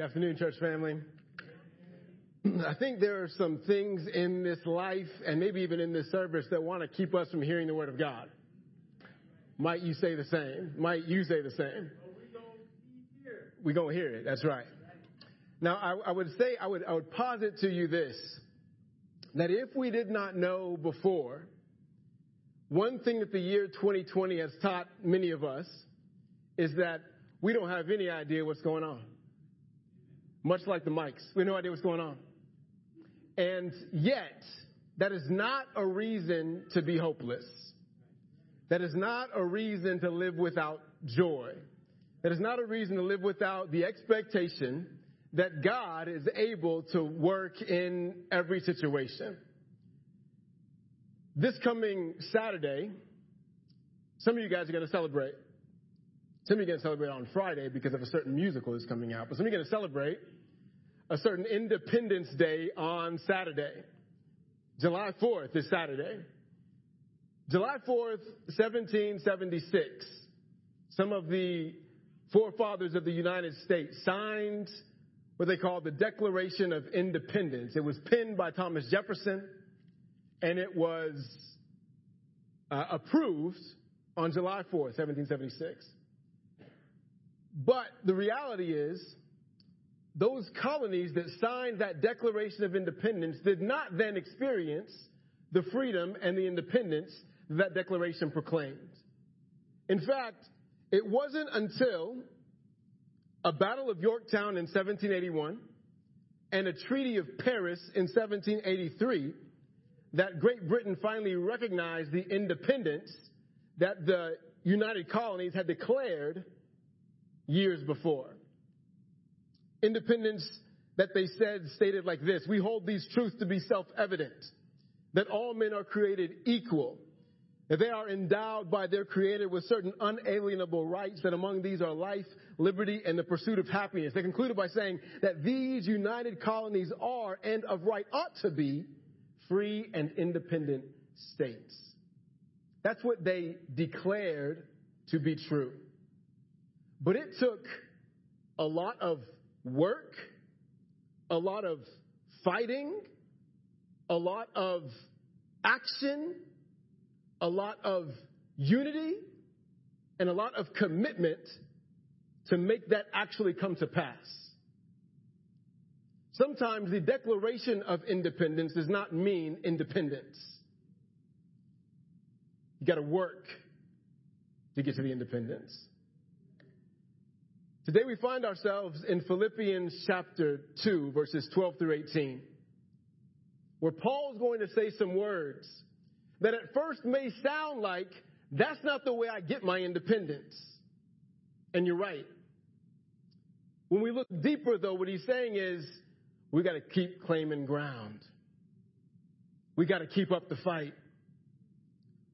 Good afternoon, church family. I think there are some things in this life and maybe even in this service that want to keep us from hearing the word of God. Might you say the same? Might you say the same? We're going to hear it. That's right. Now, I, I would say, I would, I would posit to you this, that if we did not know before, one thing that the year 2020 has taught many of us is that we don't have any idea what's going on. Much like the mics. We have no idea what's going on. And yet, that is not a reason to be hopeless. That is not a reason to live without joy. That is not a reason to live without the expectation that God is able to work in every situation. This coming Saturday, some of you guys are going to celebrate. Some of you are going to celebrate on Friday because of a certain musical that's coming out. But some of you are going to celebrate a certain Independence Day on Saturday. July 4th is Saturday. July 4th, 1776. Some of the forefathers of the United States signed what they call the Declaration of Independence. It was penned by Thomas Jefferson and it was uh, approved on July 4th, 1776. But the reality is, those colonies that signed that Declaration of Independence did not then experience the freedom and the independence that declaration proclaimed. In fact, it wasn't until a Battle of Yorktown in 1781 and a Treaty of Paris in 1783 that Great Britain finally recognized the independence that the United Colonies had declared years before. Independence that they said stated like this We hold these truths to be self evident that all men are created equal, that they are endowed by their Creator with certain unalienable rights, that among these are life, liberty, and the pursuit of happiness. They concluded by saying that these united colonies are and of right ought to be free and independent states. That's what they declared to be true. But it took a lot of work, a lot of fighting, a lot of action, a lot of unity, and a lot of commitment to make that actually come to pass. Sometimes the Declaration of Independence does not mean independence. You got to work to get to the independence. Today we find ourselves in Philippians chapter 2, verses 12 through 18, where Paul's going to say some words that at first may sound like that's not the way I get my independence. And you're right. When we look deeper, though, what he's saying is we got to keep claiming ground. We got to keep up the fight.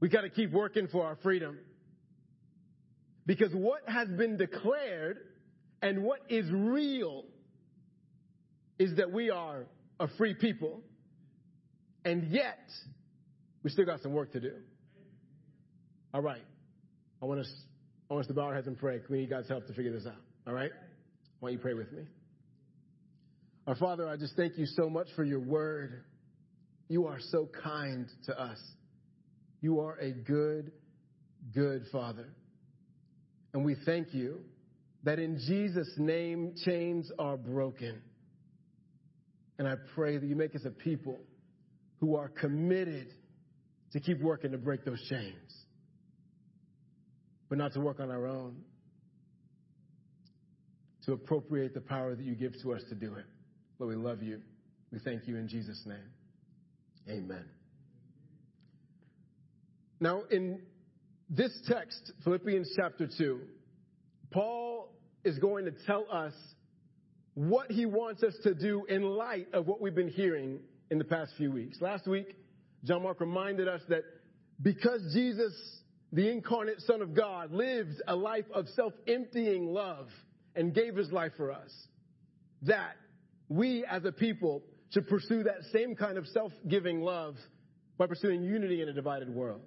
We got to keep working for our freedom. Because what has been declared and what is real is that we are a free people. And yet, we still got some work to do. All right. I want us, I want us to bow our heads and pray. We need God's help to figure this out. All right? Why don't you pray with me? Our Father, I just thank you so much for your word. You are so kind to us. You are a good, good Father. And we thank you that in Jesus' name chains are broken. And I pray that you make us a people who are committed to keep working to break those chains, but not to work on our own, to appropriate the power that you give to us to do it. Lord, we love you. We thank you in Jesus' name. Amen. Now, in this text, Philippians chapter 2, Paul is going to tell us what he wants us to do in light of what we've been hearing in the past few weeks. Last week, John Mark reminded us that because Jesus, the incarnate Son of God, lived a life of self emptying love and gave his life for us, that we as a people should pursue that same kind of self-giving love by pursuing unity in a divided world.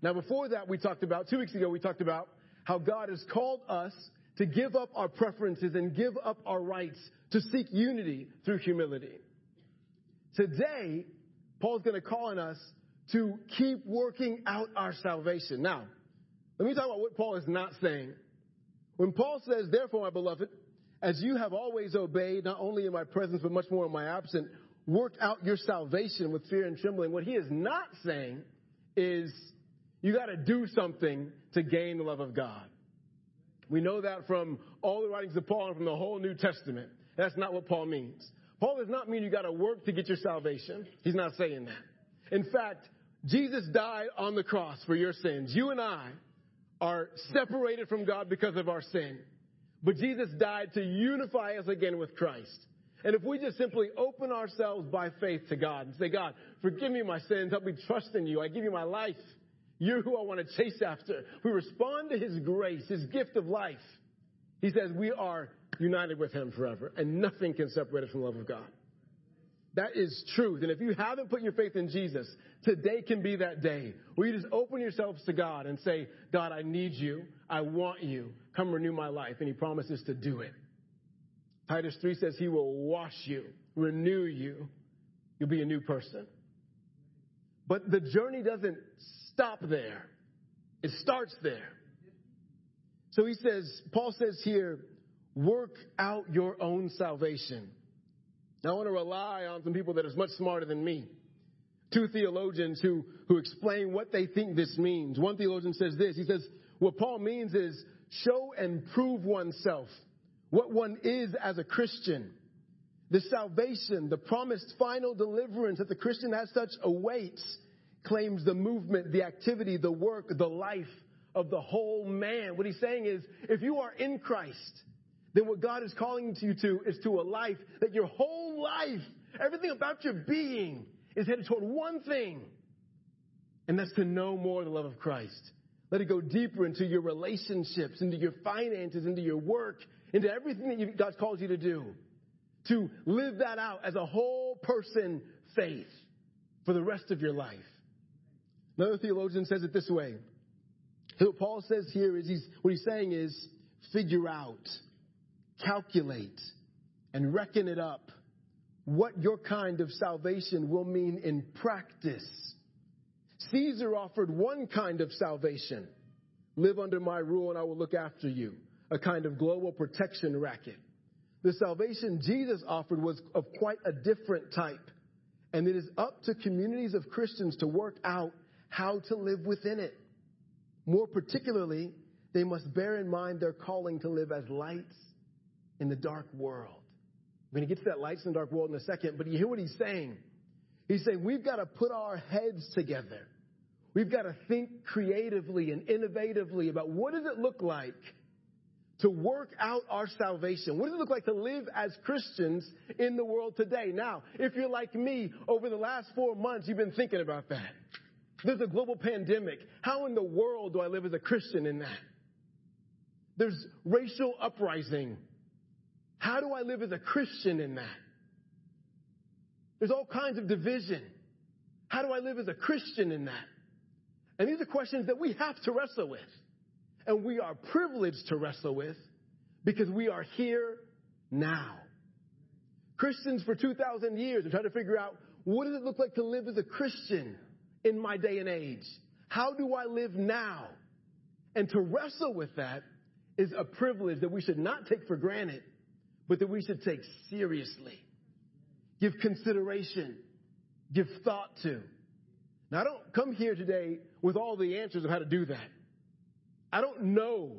Now before that, we talked about, two weeks ago, we talked about how God has called us to give up our preferences and give up our rights to seek unity through humility. Today, Paul's going to call on us to keep working out our salvation. Now, let me talk about what Paul is not saying. When Paul says, therefore, my beloved, as you have always obeyed, not only in my presence, but much more in my absence, work out your salvation with fear and trembling. What he is not saying is you got to do something to gain the love of God. We know that from all the writings of Paul and from the whole New Testament. That's not what Paul means. Paul does not mean you got to work to get your salvation. He's not saying that. In fact, Jesus died on the cross for your sins. You and I are separated from God because of our sin. But Jesus died to unify us again with Christ. And if we just simply open ourselves by faith to God and say, God, forgive me my sins, help me trust in you, I give you my life. You're who I want to chase after. We respond to His grace, His gift of life. He says we are united with Him forever, and nothing can separate us from the love of God. That is truth. And if you haven't put your faith in Jesus, today can be that day where you just open yourselves to God and say, God, I need you. I want you. Come renew my life. And He promises to do it. Titus 3 says He will wash you, renew you. You'll be a new person. But the journey doesn't stop there. It starts there. So he says, Paul says here, work out your own salvation. Now I want to rely on some people that are much smarter than me. Two theologians who, who explain what they think this means. One theologian says this. He says, what Paul means is show and prove oneself, what one is as a Christian. The salvation, the promised final deliverance that the Christian has such awaits claims the movement, the activity, the work, the life of the whole man. What he's saying is, if you are in Christ, then what God is calling you to is to a life that your whole life, everything about your being is headed toward one thing. And that's to know more the love of Christ. Let it go deeper into your relationships, into your finances, into your work, into everything that God calls you to do. To live that out as a whole person faith for the rest of your life. Another theologian says it this way. What Paul says here is he's, what he's saying is figure out, calculate, and reckon it up what your kind of salvation will mean in practice. Caesar offered one kind of salvation. Live under my rule and I will look after you. A kind of global protection racket. The salvation Jesus offered was of quite a different type. And it is up to communities of Christians to work out how to live within it. More particularly, they must bear in mind their calling to live as lights in the dark world. We're going to get to that lights in the dark world in a second, but you hear what he's saying? He's saying we've got to put our heads together. We've got to think creatively and innovatively about what does it look like to work out our salvation? What does it look like to live as Christians in the world today? Now, if you're like me, over the last four months, you've been thinking about that. There's a global pandemic. How in the world do I live as a Christian in that? There's racial uprising. How do I live as a Christian in that? There's all kinds of division. How do I live as a Christian in that? And these are questions that we have to wrestle with. And we are privileged to wrestle with because we are here now. Christians for 2,000 years are trying to figure out what does it look like to live as a Christian? In my day and age? How do I live now? And to wrestle with that is a privilege that we should not take for granted, but that we should take seriously. Give consideration, give thought to. Now, I don't come here today with all the answers of how to do that. I don't know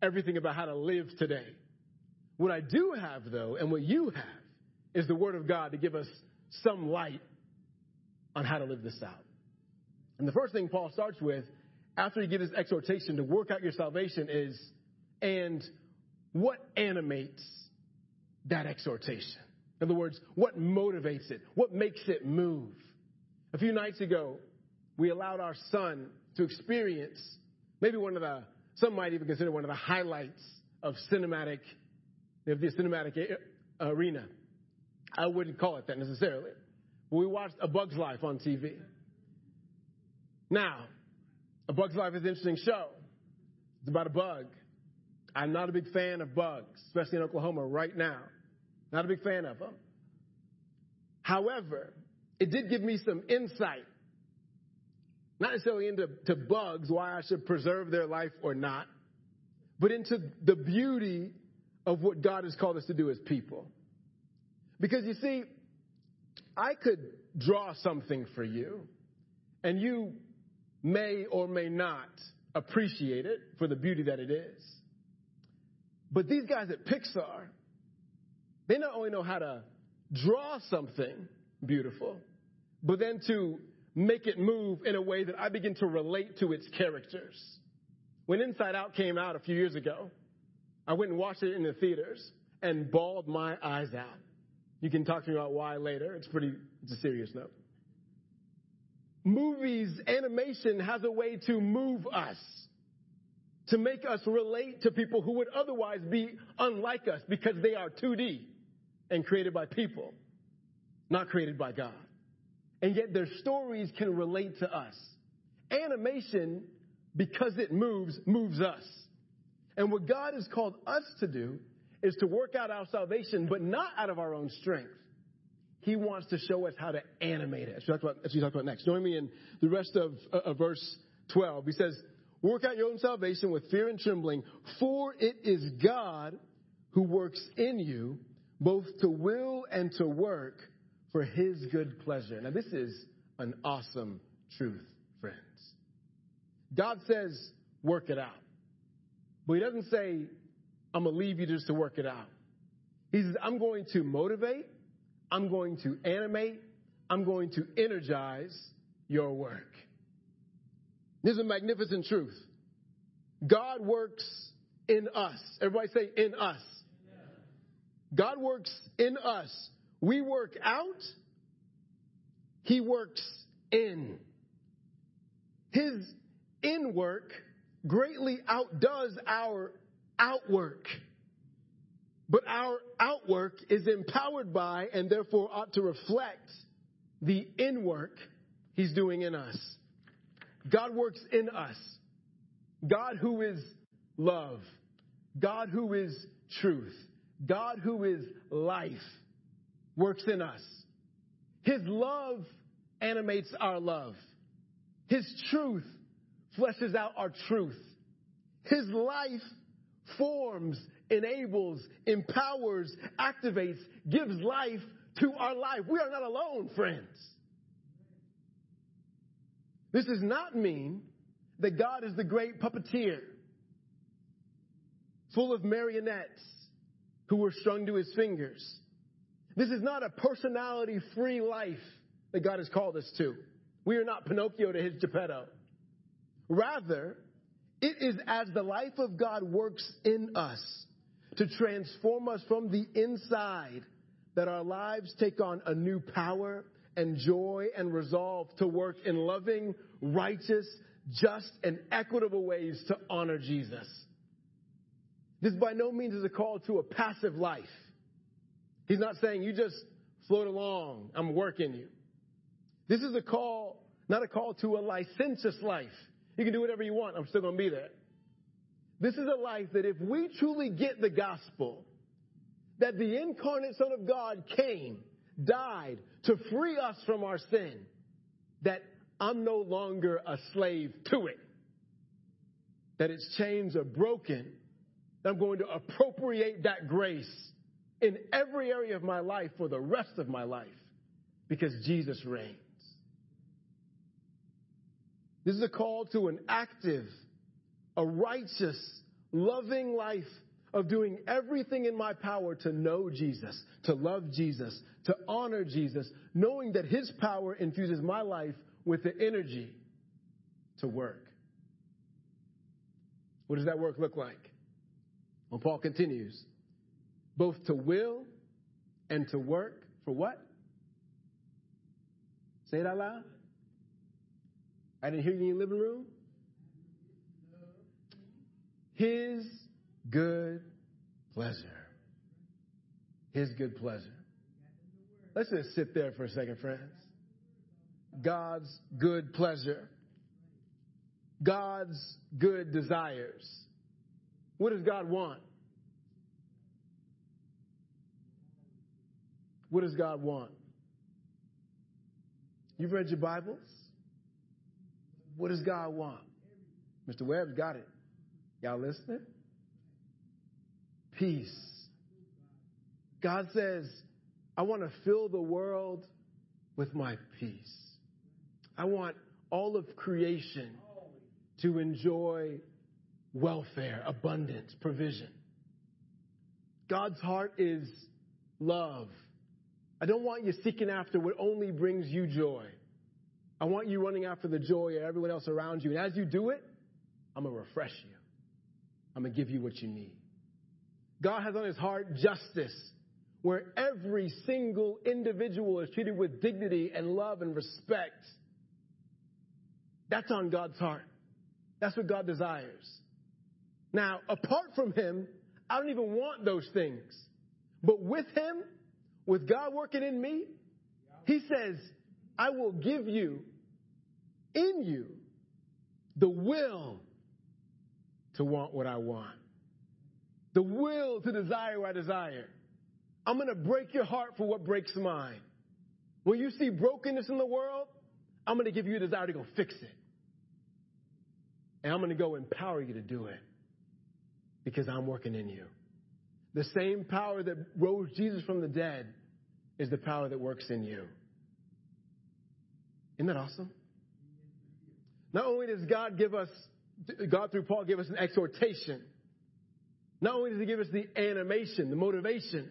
everything about how to live today. What I do have, though, and what you have, is the Word of God to give us some light on how to live this out. And the first thing Paul starts with, after he gives his exhortation to work out your salvation, is, and what animates that exhortation? In other words, what motivates it? What makes it move? A few nights ago, we allowed our son to experience maybe one of the, some might even consider one of the highlights of cinematic, of the cinematic arena. I wouldn't call it that necessarily. We watched A Bug's Life on TV. Now, A Bug's Life is an interesting show. It's about a bug. I'm not a big fan of bugs, especially in Oklahoma right now. Not a big fan of them. However, it did give me some insight. Not necessarily into to bugs, why I should preserve their life or not, but into the beauty of what God has called us to do as people. Because you see, I could draw something for you, and you may or may not appreciate it for the beauty that it is. But these guys at Pixar, they not only know how to draw something beautiful, but then to make it move in a way that I begin to relate to its characters. When Inside Out came out a few years ago, I went and watched it in the theaters and bawled my eyes out. You can talk to me about why later. It's pretty, it's a serious note. Movies, animation has a way to move us, to make us relate to people who would otherwise be unlike us because they are 2D and created by people, not created by God. And yet their stories can relate to us. Animation, because it moves, moves us. And what God has called us to do is to work out our salvation, but not out of our own strength. He wants to show us how to animate it. As we talk about, about next. Join me in the rest of, uh, of verse 12. He says, Work out your own salvation with fear and trembling, for it is God who works in you both to will and to work for his good pleasure. Now, this is an awesome truth, friends. God says, work it out. But he doesn't say, I'm going to leave you just to work it out. He says, I'm going to motivate, I'm going to animate, I'm going to energize your work. This is a magnificent truth. God works in us. Everybody say, in us. God works in us. We work out, He works in. His in work greatly outdoes our outwork. But our outwork is empowered by and therefore ought to reflect the in work He's doing in us. God works in us. God who is love. God who is truth. God who is life works in us. His love animates our love. His truth fleshes out our truth. His life forms, enables, empowers, activates, gives life to our life. We are not alone, friends. This does not mean that God is the great puppeteer, full of marionettes who were strung to his fingers. This is not a personality free life that God has called us to. We are not Pinocchio to his Geppetto. Rather, it is as the life of God works in us to transform us from the inside that our lives take on a new power and joy and resolve to work in loving, righteous, just, and equitable ways to honor Jesus. This by no means is a call to a passive life. He's not saying you just float along, I'm working you. This is a call, not a call to a licentious life. You can do whatever you want, I'm still going to be there. This is a life that if we truly get the gospel, that the incarnate Son of God came, died to free us from our sin, that I'm no longer a slave to it. That its chains are broken. That I'm going to appropriate that grace in every area of my life for the rest of my life because Jesus reigns. This is a call to an active, a righteous, loving life of doing everything in my power to know Jesus, to love Jesus, to honor Jesus, knowing that His power infuses my life with the energy to work. What does that work look like? Well, Paul continues both to will and to work for what? Say it out loud. I didn't hear you in your living room. His good pleasure. His good pleasure. Let's just sit there for a second, friends. God's good pleasure. God's good desires. What does God want? What does God want? You've read your Bibles? What does God want? Mr. Webb's got it. Y'all listening? Peace. God says, I want to fill the world with my peace. I want all of creation to enjoy welfare, abundance, provision. God's heart is love. I don't want you seeking after what only brings you joy. I want you running after the joy of everyone else around you. And as you do it, I'm going to refresh you. I'm going to give you what you need. God has on his heart justice, where every single individual is treated with dignity and love and respect. That's on God's heart. That's what God desires. Now, apart from him, I don't even want those things. But with him, with God working in me, he says, I will give you in you the will to want what I want, the will to desire what I desire. I'm going to break your heart for what breaks mine. When you see brokenness in the world, I'm going to give you a desire to go fix it. And I'm going to go empower you to do it because I'm working in you. The same power that rose Jesus from the dead is the power that works in you. Isn't that awesome? Not only does God give us, God through Paul give us an exhortation, not only does he give us the animation, the motivation,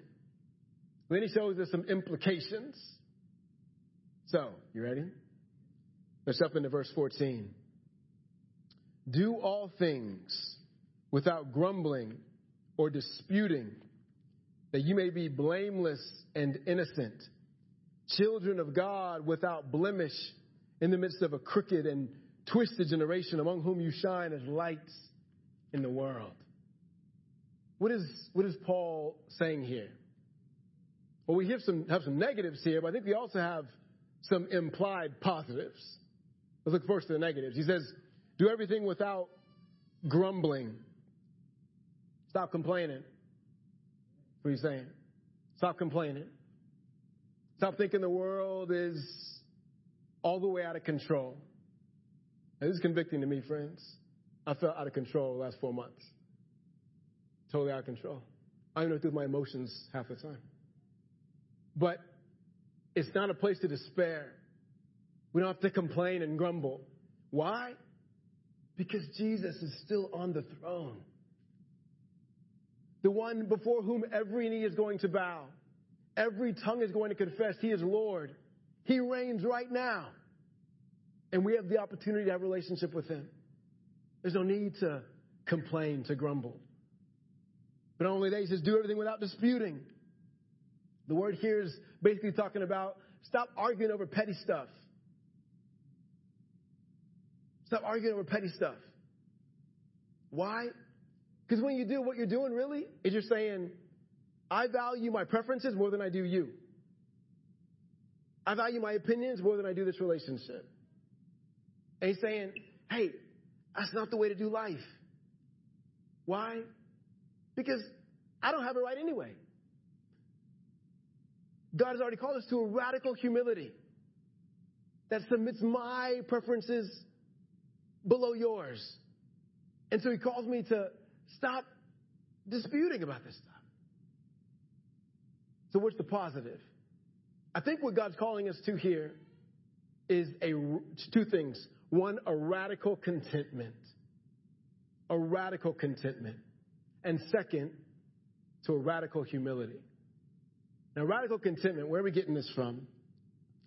then he shows us some implications. So, you ready? Let's jump into verse 14. Do all things without grumbling or disputing, that you may be blameless and innocent, children of God without blemish in the midst of a crooked and twisted generation among whom you shine as lights in the world. What is, what is Paul saying here? Well, we have some, have some negatives here, but I think we also have some implied positives. Let's look first at the negatives. He says, do everything without grumbling. Stop complaining. What are you saying? Stop complaining. Stop thinking the world is all the way out of control. And this is convicting to me, friends. I felt out of control the last four months. Totally out of control. I don't know through my emotions half the time. But it's not a place to despair. We don't have to complain and grumble. Why? Because Jesus is still on the throne. The one before whom every knee is going to bow. Every tongue is going to confess He is Lord. He reigns right now. And we have the opportunity to have a relationship with Him. There's no need to complain, to grumble. But only He says, do everything without disputing. The word here is basically talking about stop arguing over petty stuff. Stop arguing over petty stuff. Why? Because when you do what you're doing really is you're saying, I value my preferences more than I do you. I value my opinions more than I do this relationship. He's saying, hey, that's not the way to do life. Why? Because I don't have it right anyway. God has already called us to a radical humility that submits my preferences below yours. And so he calls me to stop disputing about this stuff. So what's the positive? I think what God's calling us to here is a two things. One, a radical contentment. A radical contentment. And second, to a radical humility. Now, radical contentment, where are we getting this from?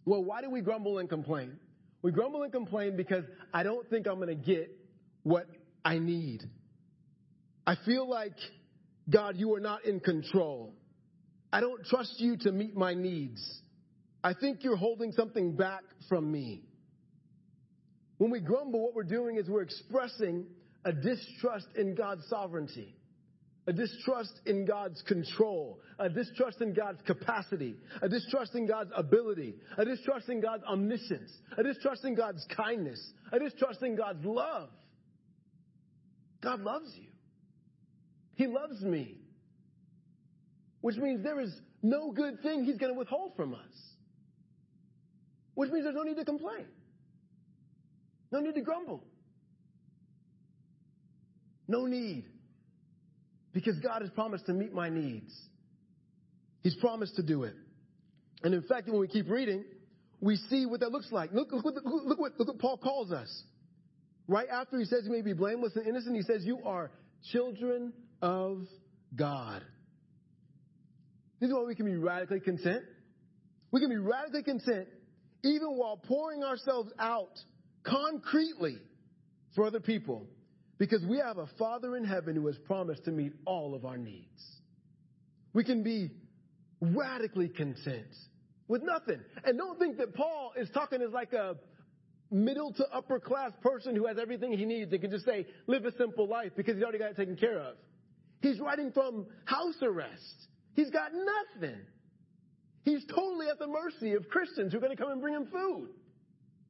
Well, why do we grumble and complain? We grumble and complain because I don't think I'm going to get what I need. I feel like, God, you are not in control. I don't trust you to meet my needs. I think you're holding something back from me. When we grumble, what we're doing is we're expressing a distrust in God's sovereignty a distrust in God's control, a distrust in God's capacity, a distrust in God's ability, a distrust in God's omniscience, a distrust in God's kindness, a distrust in God's love. God loves you. He loves me. Which means there is no good thing He's going to withhold from us. Which means there's no need to complain. No need to grumble. No need. Because God has promised to meet my needs. He's promised to do it. And in fact, when we keep reading, we see what that looks like. Look, look, look, look, what, look what Paul calls us. Right after he says you may be blameless and innocent, he says you are children of God. This is why we can be radically content. We can be radically content even while pouring ourselves out concretely for other people because we have a Father in heaven who has promised to meet all of our needs. We can be radically content with nothing. And don't think that Paul is talking as like a middle to upper class person who has everything he needs and can just say, live a simple life because he's already got it taken care of. He's writing from house arrest. He's got nothing. He's totally at the mercy of Christians who are going to come and bring him food.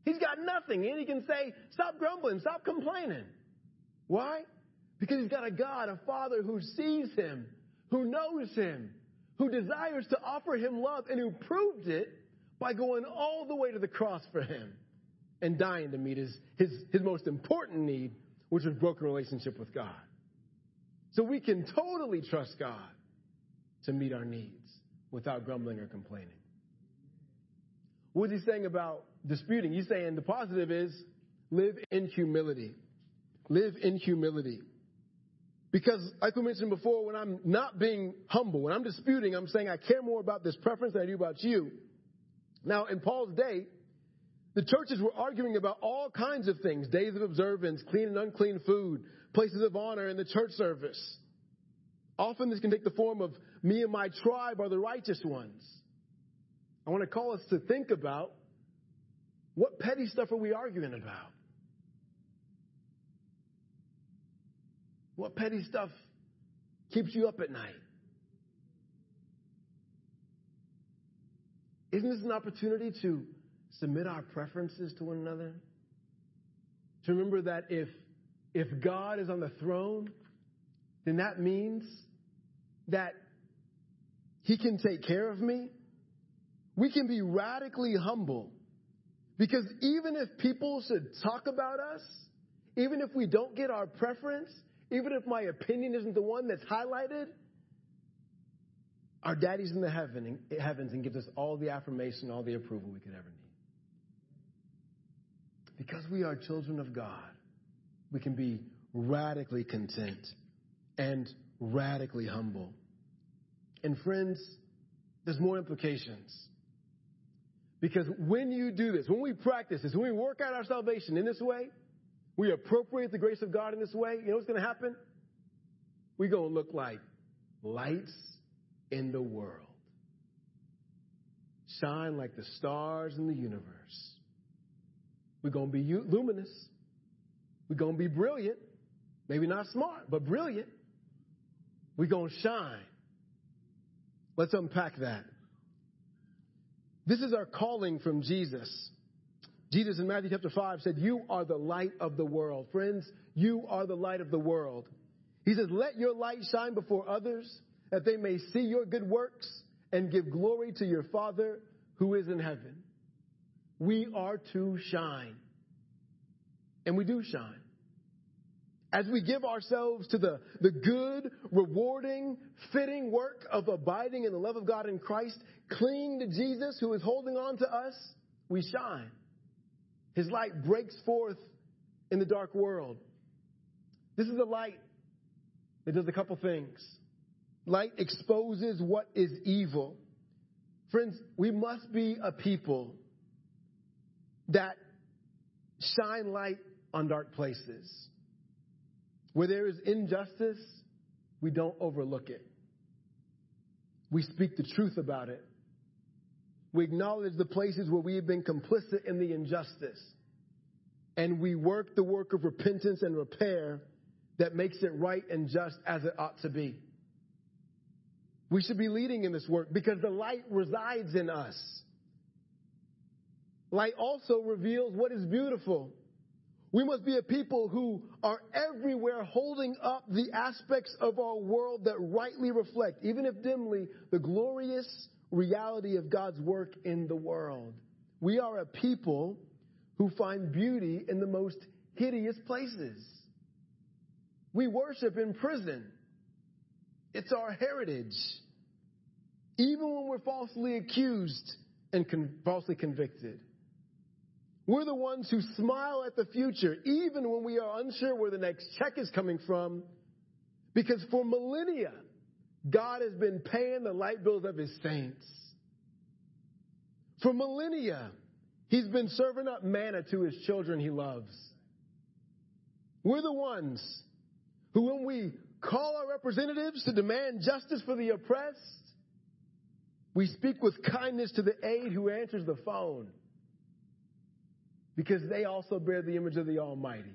He's got nothing. And he can say, stop grumbling, stop complaining. Why? Because he's got a God, a Father who sees him, who knows him, who desires to offer him love, and who proved it by going all the way to the cross for him and dying to meet his, his, his most important need, which was broken relationship with God. So we can totally trust God to meet our needs without grumbling or complaining. What is he saying about disputing? He's saying the positive is live in humility. Live in humility. Because, like we mentioned before, when I'm not being humble, when I'm disputing, I'm saying I care more about this preference than I do about you. Now, in Paul's day, the churches were arguing about all kinds of things days of observance, clean and unclean food, places of honor in the church service. Often this can take the form of me and my tribe are the righteous ones. I want to call us to think about what petty stuff are we arguing about? What petty stuff keeps you up at night? Isn't this an opportunity to submit our preferences to one another? To remember that if, if God is on the throne, then that means that He can take care of me. We can be radically humble because even if people should talk about us, even if we don't get our preference, even if my opinion isn't the one that's highlighted, our daddy's in the heaven, heavens and gives us all the affirmation, all the approval we could ever need. Because we are children of God, we can be radically content and radically humble. And friends, there's more implications. Because when you do this, when we practice this, when we work out our salvation in this way, we appropriate the grace of God in this way, you know what's going to happen? We're going to look like lights in the world. Shine like the stars in the universe. We're going to be luminous. We're going to be brilliant. Maybe not smart, but brilliant. We're going to shine. Let's unpack that. This is our calling from Jesus. Jesus in Matthew chapter 5 said, You are the light of the world. Friends, you are the light of the world. He says, Let your light shine before others, that they may see your good works and give glory to your Father who is in heaven. We are to shine. And we do shine. As we give ourselves to the, the good, rewarding, fitting work of abiding in the love of God in Christ, clinging to Jesus who is holding on to us, we shine. His light breaks forth in the dark world. This is a light that does a couple things. Light exposes what is evil. Friends, we must be a people that shine light on dark places. Where there is injustice, we don't overlook it. We speak the truth about it. We acknowledge the places where we have been complicit in the injustice. And we work the work of repentance and repair that makes it right and just as it ought to be. We should be leading in this work because the light resides in us. Light also reveals what is beautiful. We must be a people who are everywhere holding up the aspects of our world that rightly reflect, even if dimly, the glorious reality of God's work in the world. We are a people who find beauty in the most hideous places. We worship in prison. It's our heritage. Even when we're falsely accused and con- falsely convicted. We're the ones who smile at the future, even when we are unsure where the next check is coming from, because for millennia, God has been paying the light bills of his saints. For millennia, he's been serving up manna to his children he loves. We're the ones who, when we call our representatives to demand justice for the oppressed, we speak with kindness to the aide who answers the phone because they also bear the image of the Almighty.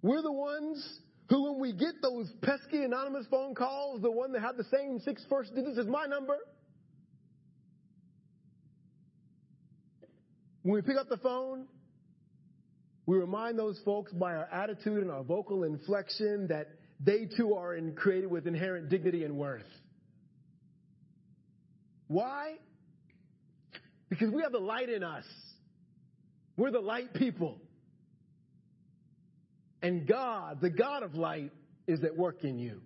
We're the ones who, when we get those pesky anonymous phone calls, the one that have the same six first digits as my number, when we pick up the phone, we remind those folks by our attitude and our vocal inflection that they too are in, created with inherent dignity and worth. Why? Because we have the light in us. We're the light people. And God, the God of light, is at work in you.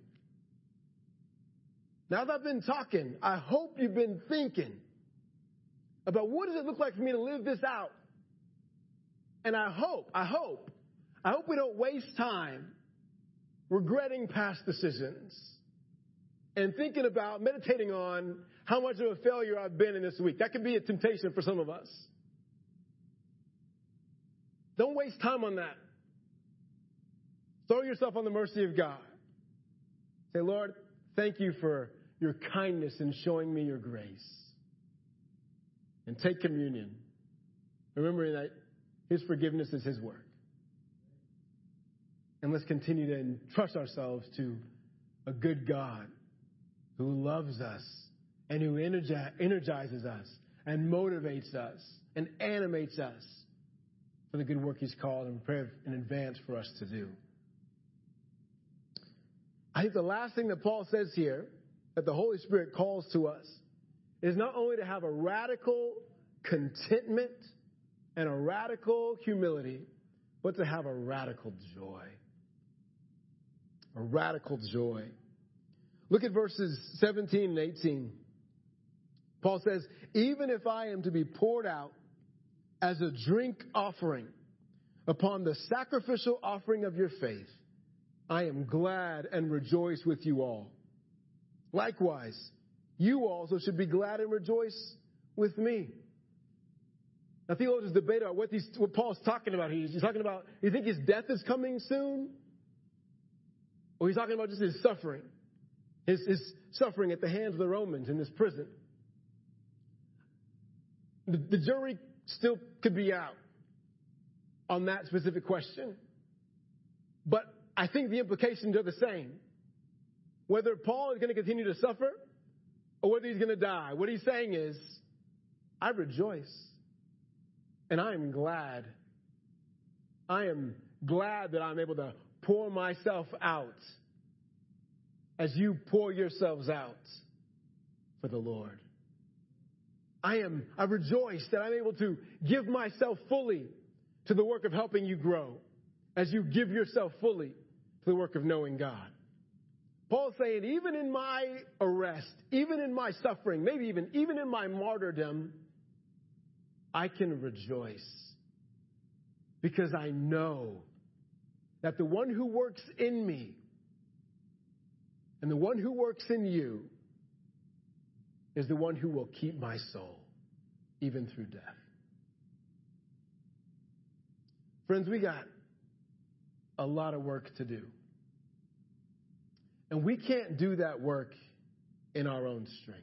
Now that I've been talking, I hope you've been thinking about what does it look like for me to live this out? And I hope, I hope, I hope we don't waste time regretting past decisions and thinking about, meditating on how much of a failure I've been in this week. That could be a temptation for some of us. Don't waste time on that. Throw yourself on the mercy of God. Say, Lord, thank you for your kindness in showing me your grace. And take communion, remembering that his forgiveness is his work. And let's continue to entrust ourselves to a good God who loves us and who energizes us and motivates us and animates us for the good work He's called and prepared in advance for us to do. I think the last thing that Paul says here, that the Holy Spirit calls to us, is not only to have a radical contentment and a radical humility, but to have a radical joy. A radical joy. Look at verses 17 and 18. Paul says, Even if I am to be poured out as a drink offering upon the sacrificial offering of your faith, I am glad and rejoice with you all. Likewise, you also should be glad and rejoice with me. Now, theologians debate about what, what Paul's talking about here. He's talking about, you think his death is coming soon? Or he's talking about just his suffering, his, his suffering at the hands of the Romans in this prison. The, the jury still could be out on that specific question. But I think the implications are the same. Whether Paul is going to continue to suffer or whether he's going to die, what he's saying is, I rejoice and I am glad. I am glad that I'm able to pour myself out as you pour yourselves out for the Lord. I am, I rejoice that I'm able to give myself fully to the work of helping you grow as you give yourself fully to the work of knowing God. Paul's saying, even in my arrest, even in my suffering, maybe even, even in my martyrdom, I can rejoice because I know that the one who works in me and the one who works in you is the one who will keep my soul even through death. Friends, we got a lot of work to do. And we can't do that work in our own strength.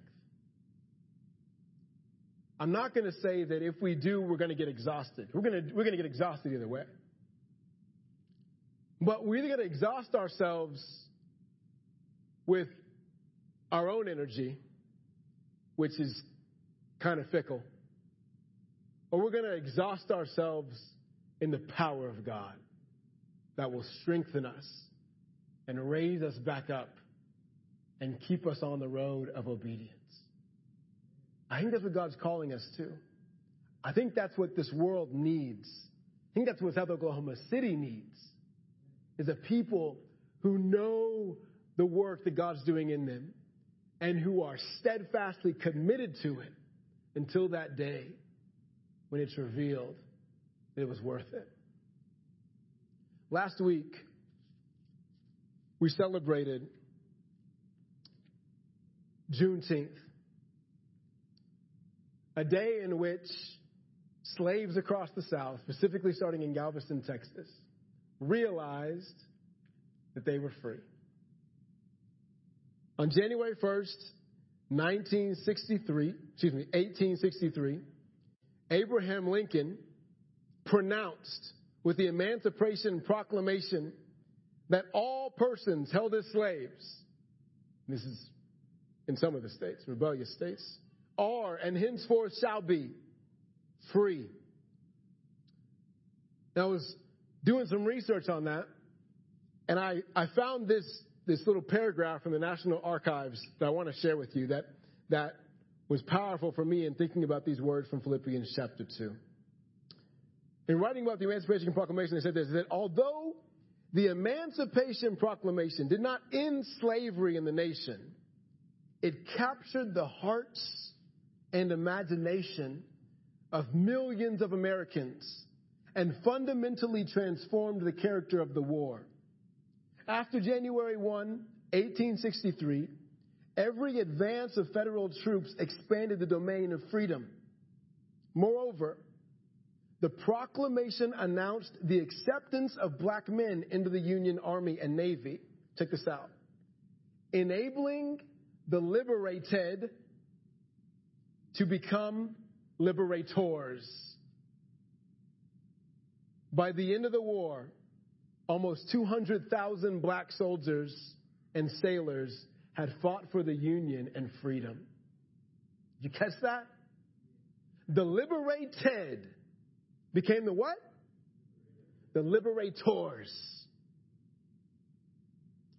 I'm not going to say that if we do, we're going to get exhausted. We're going to, we're going to get exhausted either way. But we're either going to exhaust ourselves with our own energy which is kind of fickle, or we're going to exhaust ourselves in the power of God that will strengthen us and raise us back up and keep us on the road of obedience. I think that's what God's calling us to. I think that's what this world needs. I think that's what South Oklahoma City needs is a people who know the work that God's doing in them and who are steadfastly committed to it until that day when it's revealed that it was worth it. Last week, we celebrated Juneteenth, a day in which slaves across the South, specifically starting in Galveston, Texas, realized that they were free. On January 1st, 1963, excuse me, 1863, Abraham Lincoln pronounced with the Emancipation Proclamation that all persons held as slaves, this is in some of the states, rebellious states, are and henceforth shall be free. Now, I was doing some research on that, and I, I found this, this little paragraph from the National Archives that I want to share with you that, that was powerful for me in thinking about these words from Philippians chapter 2. In writing about the Emancipation Proclamation, they said this, that although the Emancipation Proclamation did not end slavery in the nation, it captured the hearts and imagination of millions of Americans and fundamentally transformed the character of the war. After January 1, 1863, every advance of federal troops expanded the domain of freedom. Moreover, the proclamation announced the acceptance of black men into the Union Army and Navy. Check this out. Enabling the liberated to become liberators. By the end of the war, almost 200,000 black soldiers and sailors had fought for the Union and freedom. You catch that? The liberated became the what? The liberators.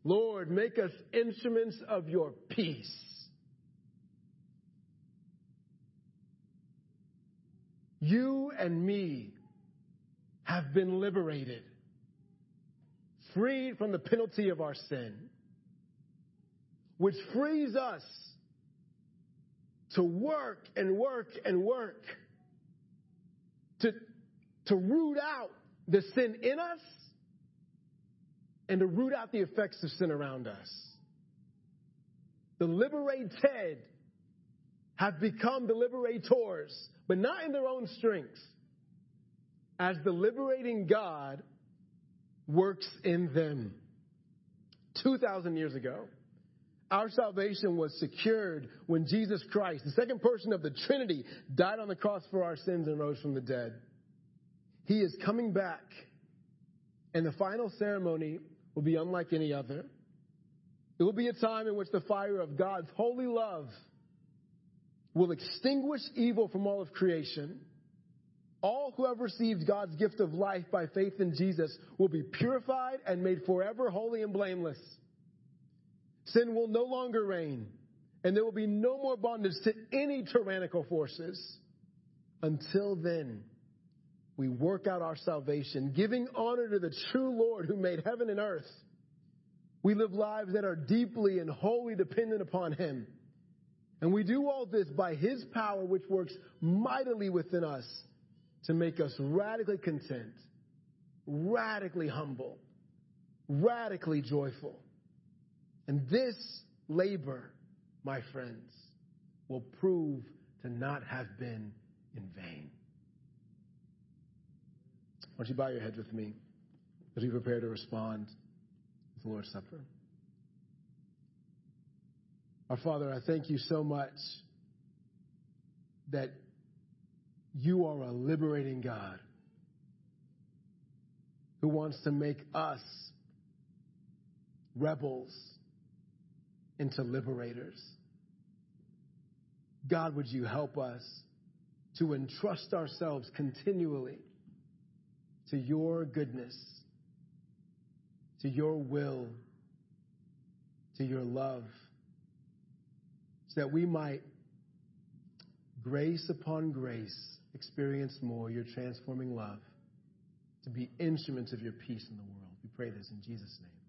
Lord, make us instruments of your peace. You and me have been liberated, freed from the penalty of our sin, which frees us to work and work and work to, to root out the sin in us and to root out the effects of sin around us. The liberated have become the liberators, but not in their own strength, as the liberating God works in them. 2,000 years ago, our salvation was secured when Jesus Christ, the second person of the Trinity, died on the cross for our sins and rose from the dead. He is coming back, and the final ceremony will be unlike any other. It will be a time in which the fire of God's holy love will extinguish evil from all of creation. All who have received God's gift of life by faith in Jesus will be purified and made forever holy and blameless. Sin will no longer reign, and there will be no more bondage to any tyrannical forces. Until then, we work out our salvation, giving honor to the true Lord who made heaven and earth. We live lives that are deeply and wholly dependent upon Him. And we do all this by His power, which works mightily within us to make us radically content, radically humble, radically joyful. And this labor, my friends, will prove to not have been in vain. Why don't you bow your heads with me as we prepare to respond to the Lord's Supper? Our Father, I thank you so much that you are a liberating God who wants to make us rebels into liberators. God, would you help us to entrust ourselves continually to your goodness, to your will, to your love, so that we might, grace upon grace, experience more your transforming love, to be instruments of your peace in the world. We pray this in Jesus' name.